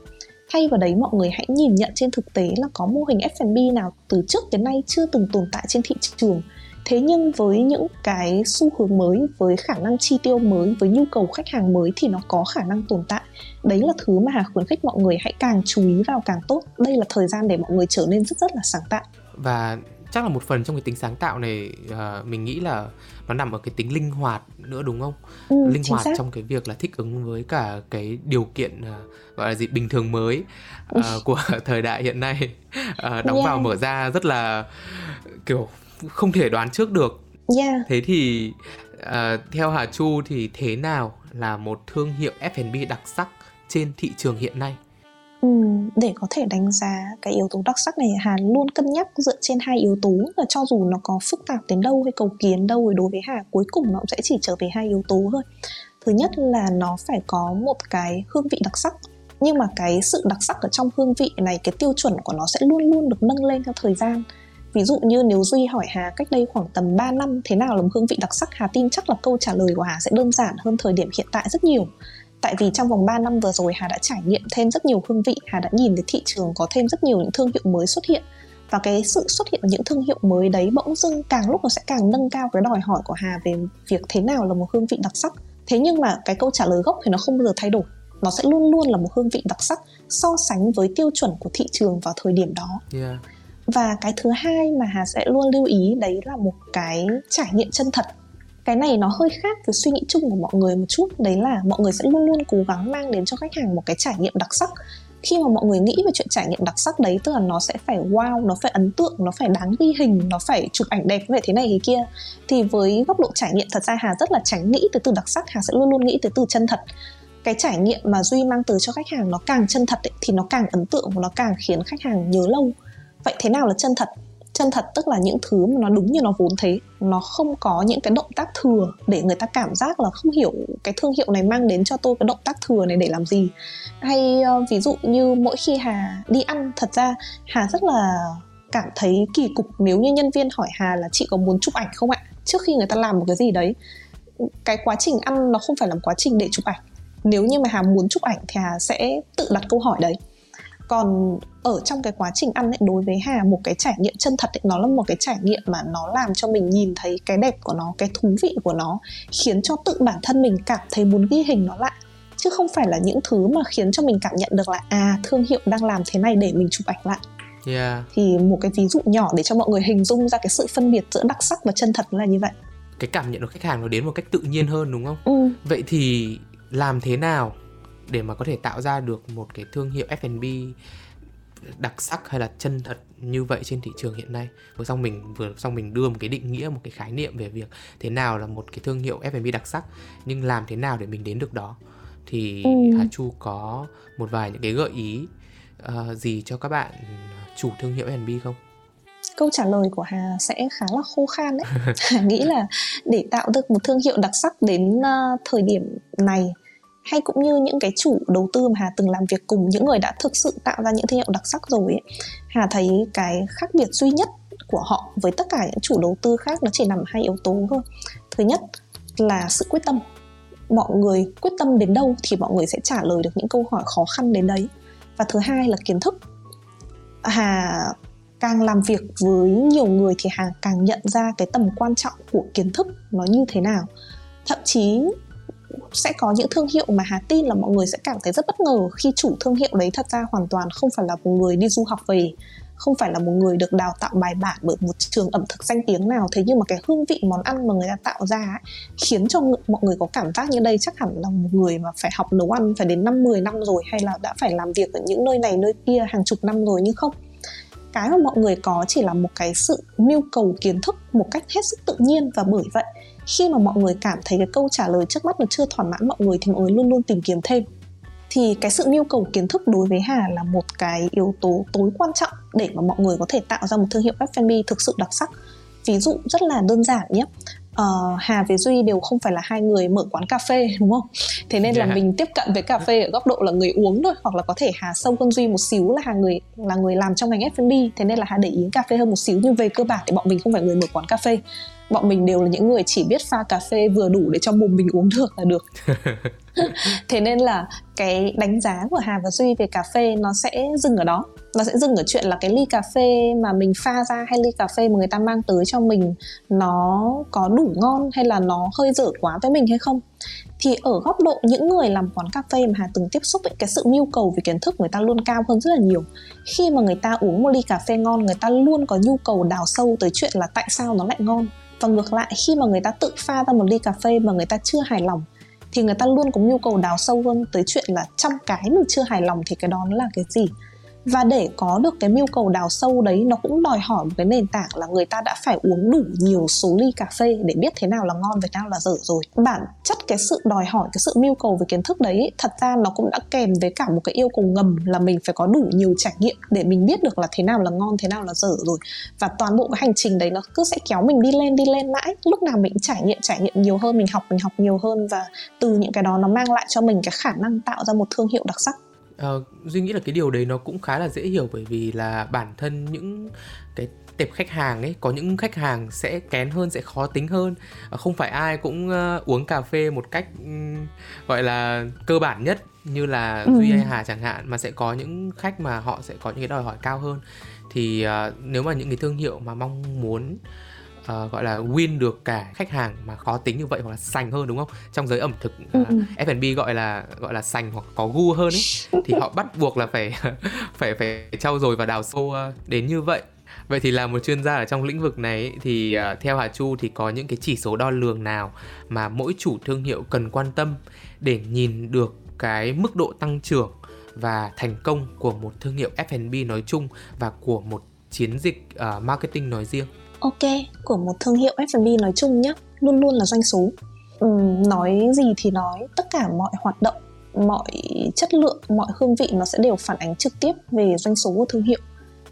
Thay vào đấy, mọi người hãy nhìn nhận trên thực tế là có mô hình F&B nào từ trước đến nay chưa từng tồn tại trên thị trường. Thế nhưng với những cái xu hướng mới, với khả năng chi tiêu mới, với nhu cầu khách hàng mới thì nó có khả năng tồn tại. Đấy là thứ mà hà khuyến khích mọi người hãy càng chú ý vào càng tốt. Đây là thời gian để mọi người trở nên rất rất là sáng tạo. Và chắc là một phần trong cái tính sáng tạo này uh, mình nghĩ là nó nằm ở cái tính linh hoạt nữa đúng không ừ, linh hoạt xác. trong cái việc là thích ứng với cả cái điều kiện uh, gọi là gì bình thường mới uh, của thời đại hiện nay uh, đóng yeah. vào mở ra rất là kiểu không thể đoán trước được yeah. thế thì uh, theo Hà Chu thì thế nào là một thương hiệu F&B đặc sắc trên thị trường hiện nay Ừ, để có thể đánh giá cái yếu tố đặc sắc này Hà luôn cân nhắc dựa trên hai yếu tố. Là cho dù nó có phức tạp đến đâu hay cầu kỳ đến đâu thì đối với Hà cuối cùng nó sẽ chỉ trở về hai yếu tố thôi. Thứ nhất là nó phải có một cái hương vị đặc sắc. Nhưng mà cái sự đặc sắc ở trong hương vị này cái tiêu chuẩn của nó sẽ luôn luôn được nâng lên theo thời gian. Ví dụ như nếu duy hỏi hà cách đây khoảng tầm 3 năm thế nào là một hương vị đặc sắc hà tin chắc là câu trả lời của hà sẽ đơn giản hơn thời điểm hiện tại rất nhiều tại vì trong vòng 3 năm vừa rồi Hà đã trải nghiệm thêm rất nhiều hương vị Hà đã nhìn thấy thị trường có thêm rất nhiều những thương hiệu mới xuất hiện. Và cái sự xuất hiện của những thương hiệu mới đấy bỗng dưng càng lúc nó sẽ càng nâng cao cái đòi hỏi của Hà về việc thế nào là một hương vị đặc sắc. Thế nhưng mà cái câu trả lời gốc thì nó không bao giờ thay đổi. Nó sẽ luôn luôn là một hương vị đặc sắc so sánh với tiêu chuẩn của thị trường vào thời điểm đó. Yeah. và cái thứ hai mà hà sẽ luôn lưu ý đấy là một cái trải nghiệm chân thật cái này nó hơi khác với suy nghĩ chung của mọi người một chút. Đấy là mọi người sẽ luôn luôn cố gắng mang đến cho khách hàng một cái trải nghiệm đặc sắc. Khi mà mọi người nghĩ về chuyện trải nghiệm đặc sắc đấy tức là nó sẽ phải wow nó phải ấn tượng nó phải đáng ghi hình nó phải chụp ảnh đẹp về thế này thế kia thì với góc độ trải nghiệm thật ra hà rất là tránh nghĩ từ từ đặc sắc. Hà sẽ luôn luôn nghĩ từ từ chân thật. Cái trải nghiệm mà duy mang từ cho khách hàng nó càng chân thật ấy, thì nó càng ấn tượng và nó càng khiến khách hàng nhớ lâu. Vậy thế nào là chân thật? Chân thật tức là những thứ mà nó đúng như nó vốn thế. Nó không có những cái động tác thừa để người ta cảm giác là không hiểu cái thương hiệu này mang đến cho tôi cái động tác thừa này để làm gì. Hay uh, ví dụ như mỗi khi hà đi ăn thật ra hà rất là cảm thấy kỳ cục nếu như nhân viên hỏi hà là chị có muốn chụp ảnh không ạ? Trước khi người ta làm một cái gì đấy cái quá trình ăn nó không phải là một quá trình để chụp ảnh. Nếu như mà hà muốn chụp ảnh thì hà sẽ tự đặt câu hỏi đấy còn ở trong cái quá trình ăn ấy đối với hà một cái trải nghiệm chân thật ấy, nó là một cái trải nghiệm mà nó làm cho mình nhìn thấy cái đẹp của nó cái thú vị của nó khiến cho tự bản thân mình cảm thấy muốn ghi hình nó lại chứ không phải là những thứ mà khiến cho mình cảm nhận được là à thương hiệu đang làm thế này để mình chụp ảnh lại yeah. thì một cái ví dụ nhỏ để cho mọi người hình dung ra cái sự phân biệt giữa đặc sắc và chân thật là như vậy cái cảm nhận của khách hàng nó đến một cách tự nhiên hơn đúng không ừ. vậy thì làm thế nào để mà có thể tạo ra được một cái thương hiệu F&B đặc sắc hay là chân thật như vậy trên thị trường hiện nay vừa xong mình vừa xong mình đưa một cái định nghĩa một cái khái niệm về việc thế nào là một cái thương hiệu F&B đặc sắc nhưng làm thế nào để mình đến được đó thì ừ. Hà Chu có một vài những cái gợi ý uh, gì cho các bạn chủ thương hiệu F&B không? câu trả lời của Hà sẽ khá là khô khan đấy. Hà nghĩ là để tạo được một thương hiệu đặc sắc đến uh, thời điểm này hay cũng như những cái chủ đầu tư mà Hà từng làm việc cùng những người đã thực sự tạo ra những thương hiệu đặc sắc rồi ấy, Hà thấy cái khác biệt duy nhất của họ với tất cả những chủ đầu tư khác nó chỉ nằm hai yếu tố thôi. Thứ nhất là sự quyết tâm. Mọi người quyết tâm đến đâu thì mọi người sẽ trả lời được những câu hỏi khó khăn đến đấy. Và thứ hai là kiến thức. Hà càng làm việc với nhiều người thì hà càng nhận ra cái tầm quan trọng của kiến thức nó như thế nào. Thậm chí sẽ có những thương hiệu mà Hà tin là mọi người sẽ cảm thấy rất bất ngờ khi chủ thương hiệu đấy thật ra hoàn toàn không phải là một người đi du học về không phải là một người được đào tạo bài bản bởi một trường ẩm thực danh tiếng nào. Thế nhưng mà cái hương vị món ăn mà người ta tạo ra ấy, khiến cho mọi người có cảm giác như đây chắc hẳn là một người mà phải học nấu ăn phải đến năm 10 năm rồi hay là đã phải làm việc ở những nơi này nơi kia hàng chục năm rồi nhưng không. Cái mà mọi người có chỉ là một cái sự mưu cầu kiến thức một cách hết sức tự nhiên và bởi vậy khi mà mọi người cảm thấy cái câu trả lời trước mắt nó chưa thỏa mãn mọi người thì mọi người luôn luôn tìm kiếm thêm thì cái sự nhu cầu kiến thức đối với Hà là một cái yếu tố tối quan trọng để mà mọi người có thể tạo ra một thương hiệu F&B thực sự đặc sắc ví dụ rất là đơn giản nhé uh, Hà với Duy đều không phải là hai người mở quán cà phê đúng không? Thế nên yeah. là dạ. mình tiếp cận với cà phê ở góc độ là người uống thôi hoặc là có thể Hà sâu hơn Duy một xíu là Hà người là người làm trong ngành F&B thế nên là Hà để ý cà phê hơn một xíu nhưng về cơ bản thì bọn mình không phải người mở quán cà phê bọn mình đều là những người chỉ biết pha cà phê vừa đủ để cho mồm mình uống được là được. Thế nên là cái đánh giá của Hà và Duy về cà phê nó sẽ dừng ở đó. Nó sẽ dừng ở chuyện là cái ly cà phê mà mình pha ra hay ly cà phê mà người ta mang tới cho mình nó có đủ ngon hay là nó hơi dở quá với mình hay không? Thì ở góc độ những người làm quán cà phê mà Hà từng tiếp xúc ấy, cái sự nhu cầu về kiến thức người ta luôn cao hơn rất là nhiều. Khi mà người ta uống một ly cà phê ngon người ta luôn có nhu cầu đào sâu tới chuyện là tại sao nó lại ngon và ngược lại, khi mà người ta tự pha ra một ly cà phê mà người ta chưa hài lòng, thì người ta luôn có nhu cầu đào sâu hơn tới chuyện là trong cái mình chưa hài lòng thì cái đó là cái gì. Và để có được cái nhu cầu đào sâu đấy, nó cũng đòi hỏi một cái nền tảng là người ta đã phải uống đủ nhiều số ly cà phê để biết thế nào là ngon và thế nào là dở rồi. Bản chất cái sự đòi hỏi cái sự mưu cầu về kiến thức đấy thật ra nó cũng đã kèm với cả một cái yêu cầu ngầm là mình phải có đủ nhiều trải nghiệm để mình biết được là thế nào là ngon thế nào là dở rồi. Và toàn bộ cái hành trình đấy nó cứ sẽ kéo mình đi lên đi lên mãi. Lúc nào mình trải nghiệm trải nghiệm nhiều hơn mình học mình học nhiều hơn và từ những cái đó nó mang lại cho mình cái khả năng tạo ra một thương hiệu đặc sắc. Uh, duy nghĩ là cái điều đấy nó cũng khá là dễ hiểu bởi vì là bản thân những cái tệp khách hàng ấy có những khách hàng sẽ kén hơn sẽ khó tính hơn. Uh, không phải ai cũng uh, uống cà phê một cách um, gọi là cơ bản nhất như là ừ. duy hay hà chẳng hạn mà sẽ có những khách mà họ sẽ có những cái đòi hỏi cao hơn. Thì uh, nếu mà những cái thương hiệu mà mong muốn uh, gọi là win được cả khách hàng mà khó tính như vậy hoặc là sành hơn đúng không? Trong giới ẩm thực uh, ừ. F&B gọi là gọi là sành hoặc có gu hơn ấy thì họ bắt buộc là phải phải phải trau dồi và đào sâu uh, đến như vậy Vậy thì là một chuyên gia ở trong lĩnh vực này thì uh, theo Hà Chu thì có những cái chỉ số đo lường nào mà mỗi chủ thương hiệu cần quan tâm để nhìn được cái mức độ tăng trưởng và thành công của một thương hiệu F&B nói chung và của một chiến dịch uh, marketing nói riêng? ok của một thương hiệu F&B nói chung nhé luôn luôn là doanh số ừ, nói gì thì nói tất cả mọi hoạt động mọi chất lượng mọi hương vị nó sẽ đều phản ánh trực tiếp về doanh số của thương hiệu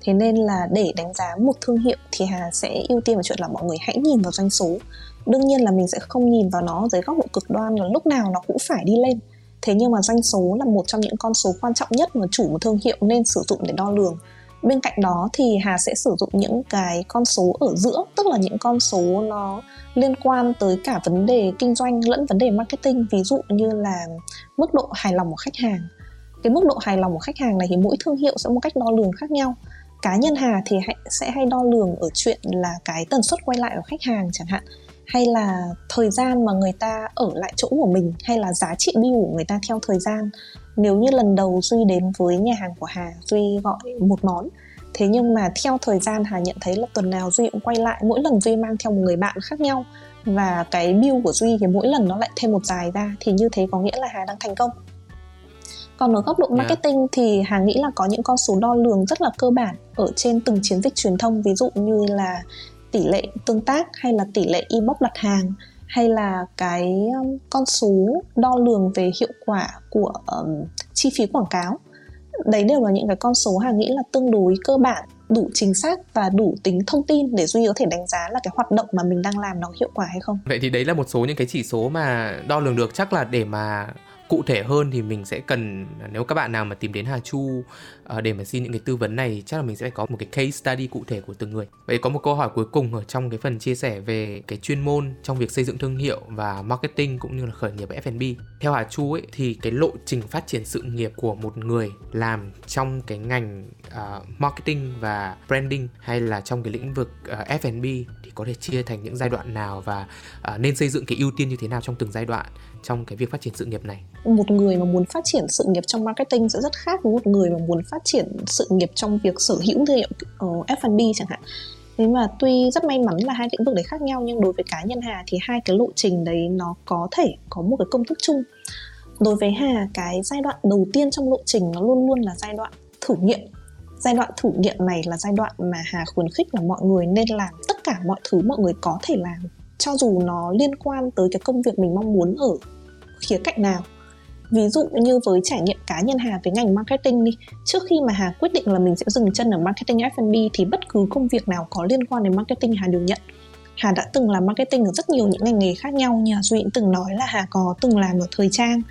thế nên là để đánh giá một thương hiệu thì hà sẽ ưu tiên vào chuyện là mọi người hãy nhìn vào doanh số. Đương nhiên là mình sẽ không nhìn vào nó dưới góc độ cực đoan là lúc nào nó cũng phải đi lên. Thế nhưng mà doanh số là một trong những con số quan trọng nhất mà chủ một thương hiệu nên sử dụng để đo lường. Bên cạnh đó thì hà sẽ sử dụng những cái con số ở giữa, tức là những con số nó liên quan tới cả vấn đề kinh doanh lẫn vấn đề marketing. Ví dụ như là mức độ hài lòng của khách hàng. Cái mức độ hài lòng của khách hàng này thì mỗi thương hiệu sẽ một cách đo lường khác nhau cá nhân hà thì sẽ hay đo lường ở chuyện là cái tần suất quay lại của khách hàng chẳng hạn. Hay là thời gian mà người ta ở lại chỗ của mình, hay là giá trị bill của người ta theo thời gian. Nếu như lần đầu duy đến với nhà hàng của hà, duy gọi một món. Thế nhưng mà theo thời gian hà nhận thấy là tuần nào duy cũng quay lại, mỗi lần duy mang theo một người bạn khác nhau. Và cái bill của duy thì mỗi lần nó lại thêm một dài ra, thì như thế có nghĩa là hà đang thành công còn ở góc độ marketing yeah. thì hà nghĩ là có những con số đo lường rất là cơ bản ở trên từng chiến dịch truyền thông ví dụ như là tỷ lệ tương tác hay là tỷ lệ inbox đặt hàng hay là cái um, con số đo lường về hiệu quả của um, chi phí quảng cáo. Đấy đều là những cái con số hà nghĩ là tương đối cơ bản đủ chính xác và đủ tính thông tin để duy có thể đánh giá là cái hoạt động mà mình đang làm nó hiệu quả hay không. Vậy thì đấy là một số những cái chỉ số mà đo lường được. Chắc là để mà cụ thể hơn thì mình sẽ cần à, nếu các bạn nào mà tìm đến Hà Chu uh, để mà xin những cái tư vấn này chắc là mình sẽ phải có một cái case study cụ thể của từng người. Vậy có một câu hỏi cuối cùng ở trong cái phần chia sẻ về cái chuyên môn trong việc xây dựng thương hiệu và marketing cũng như là khởi nghiệp F&B. Theo Hà Chu ấy thì cái lộ trình phát triển sự nghiệp của một người làm trong cái ngành uh, marketing và branding hay là trong cái lĩnh vực uh, F&B thì có thể chia thành những giai đoạn nào và uh, nên xây dựng cái ưu tiên như thế nào trong từng giai đoạn trong cái việc phát triển sự nghiệp này? Một người mà muốn phát triển sự nghiệp trong marketing sẽ rất khác với một người mà muốn phát triển sự nghiệp trong việc sở hữu thương hiệu uh, ờ, F&B chẳng hạn. Thế mà tuy rất may mắn là hai lĩnh vực đấy khác nhau nhưng đối với cá nhân Hà thì hai cái lộ trình đấy nó có thể có một cái công thức chung. Đối với Hà cái giai đoạn đầu tiên trong lộ trình nó luôn luôn là giai đoạn thử nghiệm. Giai đoạn thử nghiệm này là giai đoạn mà Hà khuyến khích là mọi người nên làm tất cả mọi thứ mọi người có thể làm cho dù nó liên quan tới cái công việc mình mong muốn ở khía cạnh nào. Ví dụ như với trải nghiệm cá nhân Hà với ngành marketing đi, trước khi mà Hà quyết định là mình sẽ dừng chân ở marketing F&B thì bất cứ công việc nào có liên quan đến marketing Hà đều nhận. Hà đã từng làm marketing ở rất nhiều những ngành nghề khác nhau như Duy từng nói là Hà có từng làm ở thời trang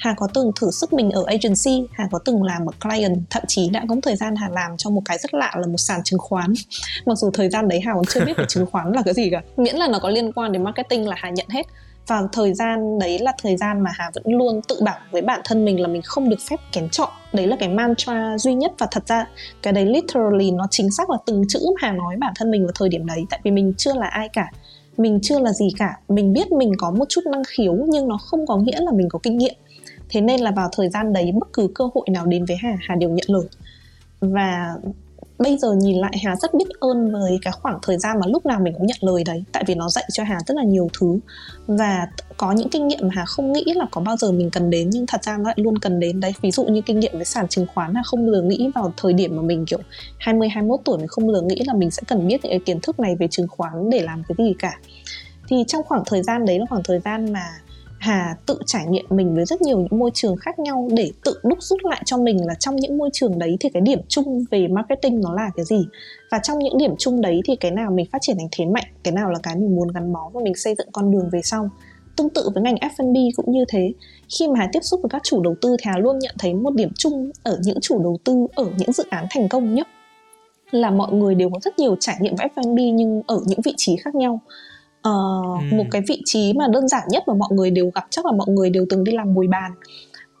Hà có từng thử sức mình ở agency Hà có từng làm ở client, thậm chí đã có một thời gian Hà làm cho một cái rất lạ là một sàn chứng khoán. Mặc dù thời gian đấy Hà còn chưa biết về chứng khoán là cái gì cả, miễn là nó có liên quan đến marketing là Hà nhận hết. Và thời gian đấy là thời gian mà Hà vẫn luôn tự bảo với bản thân mình là mình không được phép kén chọn. Đấy là cái mantra duy nhất và thật ra cái đấy literally nó chính xác là từng chữ mà Hà nói bản thân mình vào thời điểm đấy, tại vì mình chưa là ai cả. Mình chưa là gì cả. Mình biết mình có một chút năng khiếu nhưng nó không có nghĩa là mình có kinh nghiệm thế nên là vào thời gian đấy bất cứ cơ hội nào đến với Hà Hà đều nhận lời. Và bây giờ nhìn lại, Hà rất biết ơn với cái khoảng thời gian mà lúc nào mình cũng nhận lời đấy, tại vì nó dạy cho Hà rất là nhiều thứ. Và có những kinh nghiệm mà Hà không nghĩ là có bao giờ mình cần đến, nhưng thật ra nó lại luôn cần đến đấy. Ví dụ như kinh nghiệm với sàn chứng khoán là không lừa nghĩ vào thời điểm mà mình, kiểu 20 21 tuổi, mình không lừa nghĩ là mình sẽ cần biết những cái kiến thức này về chứng khoán để làm cái gì cả. Thì trong khoảng thời gian đấy là khoảng thời gian mà Hà tự trải nghiệm mình với rất nhiều những môi trường khác nhau để tự đúc rút lại cho mình là trong những môi trường đấy thì cái điểm chung về marketing nó là cái gì? Và trong những điểm chung đấy thì cái nào mình phát triển thành thế mạnh, cái nào là cái mình muốn gắn bó và mình xây dựng con đường về sau. Tương tự với ngành F&B cũng như thế. Khi mà Hà tiếp xúc với các chủ đầu tư thì Hà luôn nhận thấy một điểm chung ở những chủ đầu tư, ở những dự án thành công nhất là mọi người đều có rất nhiều trải nghiệm với F&B nhưng ở những vị trí khác nhau uh, ừ. một cái vị trí mà đơn giản nhất mà mọi người đều gặp chắc là mọi người đều từng đi làm mùi bàn.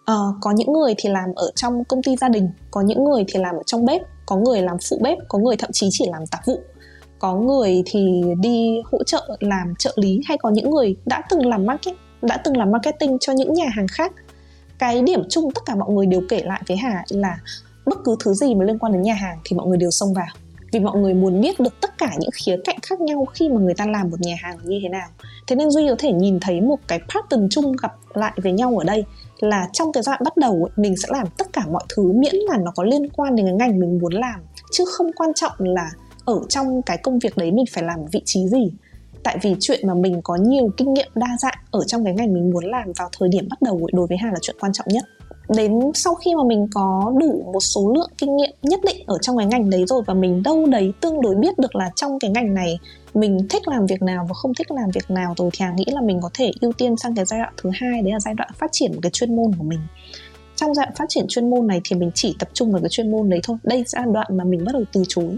Uh, có những người thì làm ở trong công ty gia đình có những người thì làm ở trong bếp có người làm phụ bếp có người thậm chí chỉ làm tạp vụ. Có người thì đi hỗ trợ làm trợ lý hay có những người đã từng làm market đã từng làm marketing cho những nhà hàng khác. Cái điểm chung tất cả mọi người đều kể lại với Hà là bất cứ thứ gì mà liên quan đến nhà hàng thì mọi người đều xông vào vì mọi người muốn biết được tất cả những khía cạnh khác nhau khi mà người ta làm một nhà hàng như thế nào. Thế nên duy có thể nhìn thấy một cái pattern chung gặp lại với nhau ở đây là trong cái đoạn bắt đầu ấy, mình sẽ làm tất cả mọi thứ miễn là nó có liên quan đến cái ngành mình muốn làm. Chứ không quan trọng là ở trong cái công việc đấy mình phải làm vị trí gì. Tại vì chuyện mà mình có nhiều kinh nghiệm đa dạng ở trong cái ngành mình muốn làm vào thời điểm bắt đầu ấy, đối với hà là chuyện quan trọng nhất đến sau khi mà mình có đủ một số lượng kinh nghiệm nhất định ở trong cái ngành đấy rồi và mình đâu đấy tương đối biết được là trong cái ngành này mình thích làm việc nào và không thích làm việc nào rồi thì Hà nghĩ là mình có thể ưu tiên sang cái giai đoạn thứ hai, đấy là giai đoạn phát triển một cái chuyên môn của mình. Trong giai đoạn phát triển chuyên môn này thì mình chỉ tập trung vào cái chuyên môn đấy thôi. Đây sẽ là đoạn mà mình bắt đầu từ chối.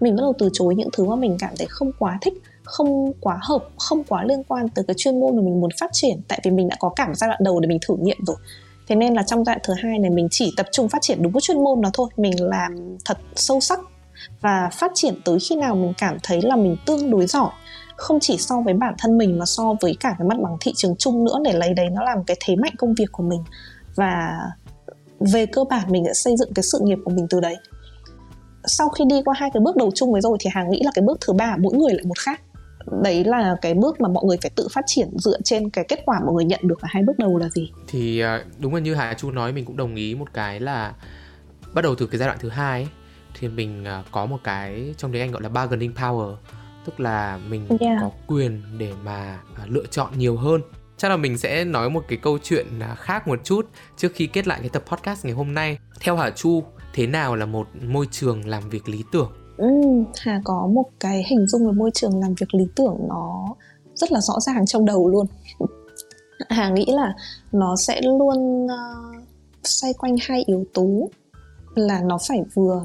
Mình bắt đầu từ chối những thứ mà mình cảm thấy không quá thích, không quá hợp, không quá liên quan tới cái chuyên môn mà mình muốn phát triển. Tại vì mình đã có cả một giai đoạn đầu để mình thử nghiệm rồi thế nên là trong giai đoạn thứ hai này mình chỉ tập trung phát triển đúng cái chuyên môn nó thôi, mình làm thật sâu sắc và phát triển tới khi nào mình cảm thấy là mình tương đối giỏi. Không chỉ so với bản thân mình mà so với cả cái mặt bằng thị trường chung nữa để lấy đấy nó làm cái thế mạnh công việc của mình. Và về cơ bản mình sẽ xây dựng cái sự nghiệp của mình từ đấy. Sau khi đi qua hai cái bước đầu chung với rồi thì hàng nghĩ là cái bước thứ ba mỗi người lại một khác đấy là cái bước mà mọi người phải tự phát triển dựa trên cái kết quả mọi người nhận được ở hai bước đầu là gì? Thì à, đúng là như hà chu nói mình cũng đồng ý một cái là bắt đầu từ cái giai đoạn thứ hai thì mình à, có một cái trong đấy anh gọi là bargaining power tức là mình yeah. có quyền để mà à, lựa chọn nhiều hơn. Chắc là mình sẽ nói một cái câu chuyện khác một chút trước khi kết lại cái tập podcast ngày hôm nay. Theo hà chu thế nào là một môi trường làm việc lý tưởng Ừ, Hà có một cái hình dung về môi trường làm việc lý tưởng nó rất là rõ ràng trong đầu luôn. Hà nghĩ là nó sẽ luôn uh, xoay quanh hai yếu tố là nó phải vừa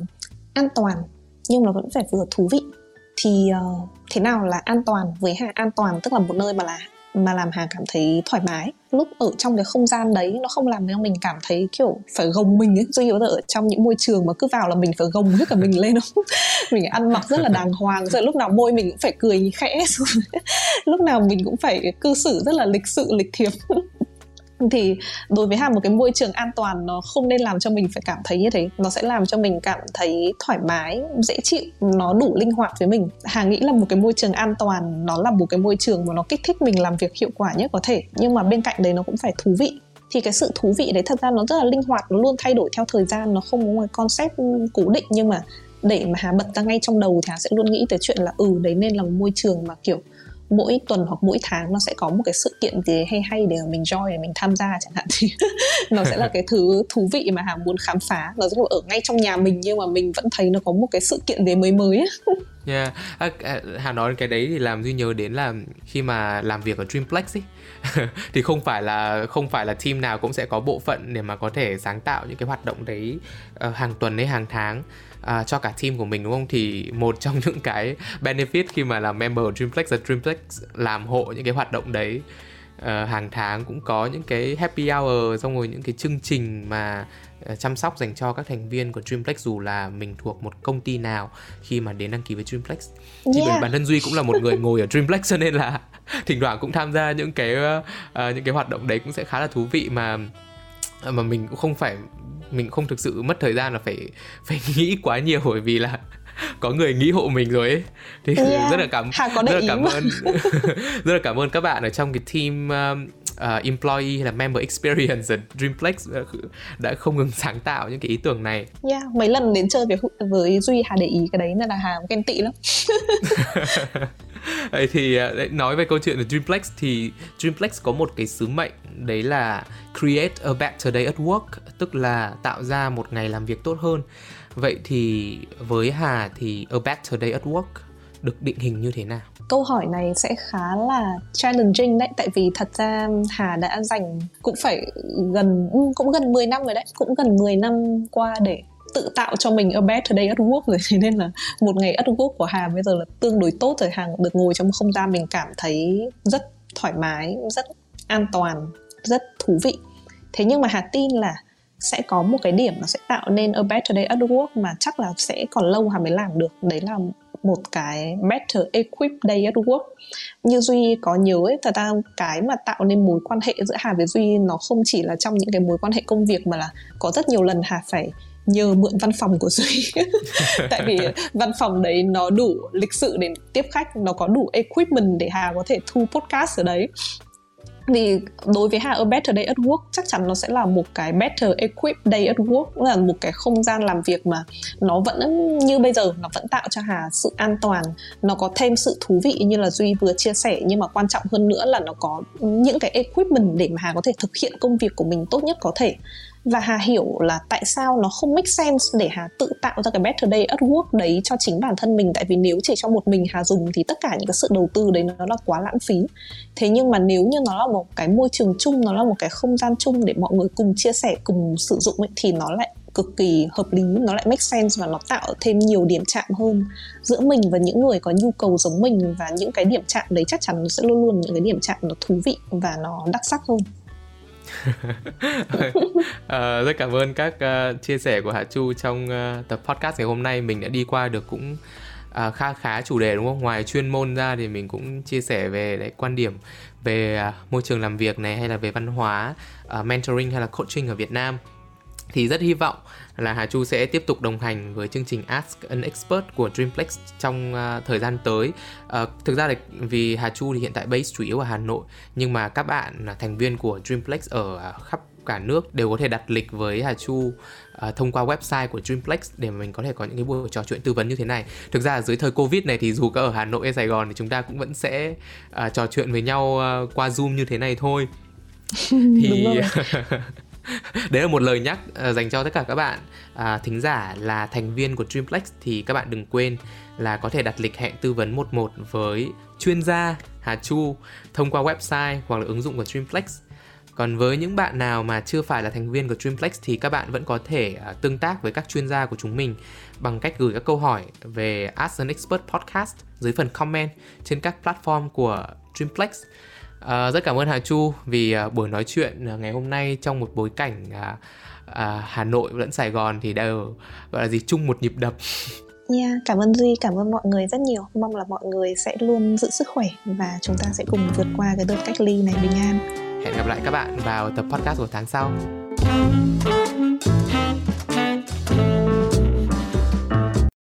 an toàn nhưng nó vẫn phải vừa thú vị. Thì uh, thế nào là an toàn với hà? An toàn tức là một nơi mà là mà làm Hà cảm thấy thoải mái lúc ở trong cái không gian đấy, nó không làm cho mình cảm thấy, kiểu, phải gồng mình ấy. Duy yếu ở trong những môi trường mà cứ vào là mình phải gồng hết cả mình lên không? Mình ăn mặc rất là đàng hoàng, rồi lúc nào môi mình cũng phải cười khẽ lúc nào mình cũng phải cư xử rất là lịch sự, lịch thiệp thì đối với hà một cái môi trường an toàn nó không nên làm cho mình phải cảm thấy như thế. Nó sẽ làm cho mình cảm thấy thoải mái, dễ chịu, nó đủ linh hoạt với mình. Hà nghĩ là một cái môi trường an toàn, nó là một cái môi trường mà nó kích thích mình làm việc hiệu quả nhất có thể. Nhưng mà bên cạnh đấy nó cũng phải thú vị. Thì cái sự thú vị đấy thật ra nó rất là linh hoạt, nó luôn thay đổi theo thời gian, nó không có một concept cố định. Nhưng mà để mà hà bật ra ngay trong đầu thì hà sẽ luôn nghĩ tới chuyện là ừ đấy nên là một môi trường mà kiểu mỗi tuần hoặc mỗi tháng nó sẽ có một cái sự kiện gì hay hay để mình join để mình tham gia chẳng hạn. Thì nó sẽ là cái thứ thú vị mà hà muốn khám phá. Nó sẽ ở ngay trong nhà mình nhưng mà mình vẫn thấy nó có một cái sự kiện gì mới mới Yeah. À, à Hà nói cái đấy thì làm duy nhớ đến là khi mà làm việc ở Dreamplex ấy thì không phải là không phải là team nào cũng sẽ có bộ phận để mà có thể sáng tạo những cái hoạt động đấy uh, hàng tuần hay hàng tháng à, cho cả team của mình đúng không? Thì một trong những cái benefit khi mà làm member của Dreamplex là Dreamplex làm hộ những cái hoạt động đấy. Uh, hàng tháng cũng có những cái happy hour xong rồi những cái chương trình mà uh, chăm sóc dành cho các thành viên của Dreamplex dù là mình thuộc một công ty nào khi mà đến đăng ký với Dreamplex thì yeah. bản thân duy cũng là một người ngồi ở Dreamplex cho nên là thỉnh thoảng cũng tham gia những cái uh, những cái hoạt động đấy cũng sẽ khá là thú vị mà mà mình cũng không phải mình không thực sự mất thời gian là phải phải nghĩ quá nhiều bởi vì là có người nghĩ hộ mình rồi ấy thì yeah. rất là cảm rất là cảm ơn rất là cảm ơn các bạn ở trong cái team um, uh, employee hay là member experience ở Dreamplex đã không ngừng sáng tạo những cái ý tưởng này. Yeah, mấy lần đến chơi với với Duy Hà để ý cái đấy là Hà ghen tị lắm. Đấy thì uh, nói về câu chuyện của Dreamplex thì Dreamplex có một cái sứ mệnh đấy là create a better day at work, tức là tạo ra một ngày làm việc tốt hơn. Vậy thì với hà thì a better day at work được định hình như thế nào? Câu hỏi này sẽ khá là challenging đấy, tại vì thật ra Hà đã dành cũng phải gần, cũng gần 10 năm rồi đấy, cũng gần 10 năm qua để tự tạo cho mình a better day at work rồi. Thế nên là một ngày at work của Hà bây giờ là tương đối tốt rồi. Hà được ngồi trong không gian mình cảm thấy rất thoải mái, rất an toàn rất thú vị. Thế nhưng mà hà tin là sẽ có một cái điểm nó sẽ tạo nên a better day at work mà chắc là sẽ còn lâu hà mới làm được. Đấy là một cái better equip day at work. Như duy có nhớ ấy, thật ra cái mà tạo nên mối quan hệ giữa hà với duy nó không chỉ là trong những cái mối quan hệ công việc mà là có rất nhiều lần hà phải nhờ mượn văn phòng của duy. Tại vì văn phòng đấy nó đủ lịch sự để tiếp khách, nó có đủ equipment để hà có thể thu podcast ở đấy thì đối với Hà A Better Day at Work, chắc chắn nó sẽ là một cái better equipped day at work là một cái không gian làm việc mà nó vẫn, như bây giờ, nó vẫn tạo cho Hà sự an toàn, nó có thêm sự thú vị như là Duy vừa chia sẻ. Nhưng mà quan trọng hơn nữa là nó có những cái equipment để mà Hà có thể thực hiện công việc của mình tốt nhất có thể và Hà hiểu là tại sao nó không make sense để Hà tự tạo ra cái better day at work đấy cho chính bản thân mình. Tại vì nếu chỉ cho một mình Hà dùng thì tất cả những cái sự đầu tư đấy nó là quá lãng phí. Thế nhưng mà nếu như nó là một cái môi trường chung nó là một cái không gian chung để mọi người cùng chia sẻ cùng sử dụng ấy, thì nó lại cực kỳ hợp lý nó lại make sense và nó tạo thêm nhiều điểm chạm hơn giữa mình và những người có nhu cầu giống mình. Và những cái điểm chạm đấy chắc chắn nó sẽ luôn luôn những cái điểm chạm nó thú vị và nó đặc sắc hơn à, rất cảm ơn các uh, chia sẻ của Hạ Chu trong uh, tập podcast ngày hôm nay mình đã đi qua được cũng à, uh, khá khá chủ đề đúng không? Ngoài chuyên môn ra thì mình cũng chia sẻ về đấy, quan điểm về uh, môi trường làm việc này hay là về văn hóa uh, mentoring hay là coaching ở Việt Nam thì rất hy vọng là Hà Chu sẽ tiếp tục đồng hành với chương trình Ask an Expert của Dreamplex trong uh, thời gian tới. Uh, thực ra là vì Hà Chu thì hiện tại base chủ yếu ở Hà Nội nhưng mà các bạn thành viên của Dreamplex ở uh, khắp cả nước đều có thể đặt lịch với Hà Chu uh, thông qua website của Dreamplex để mà mình có thể có những cái buổi trò chuyện tư vấn như thế này. Thực ra dưới thời Covid này thì dù có ở Hà Nội hay Sài Gòn thì chúng ta cũng vẫn sẽ uh, trò chuyện với nhau uh, qua Zoom như thế này thôi. thì đấy là một lời nhắc à, dành cho tất cả các bạn à, thính giả là thành viên của Dreamplex thì các bạn đừng quên là có thể đặt lịch hẹn tư vấn 11 với chuyên gia Hà Chu thông qua website hoặc là ứng dụng của Dreamplex Còn với những bạn nào mà chưa phải là thành viên của Dreamplex thì các bạn vẫn có thể à, tương tác với các chuyên gia của chúng mình bằng cách gửi các câu hỏi về Ask an Expert Podcast dưới phần comment trên các platform của Dreamplex. Uh, rất cảm ơn Hà Chu vì uh, buổi nói chuyện uh, ngày hôm nay trong một bối cảnh uh, uh, Hà Nội lẫn Sài Gòn thì đều gọi là gì chung một nhịp đập Yeah, cảm ơn Duy, cảm ơn mọi người rất nhiều. Mong là mọi người sẽ luôn giữ sức khỏe và chúng ta sẽ cùng vượt qua cái đợt cách ly này bình an. Hẹn gặp lại các bạn vào tập podcast của tháng sau.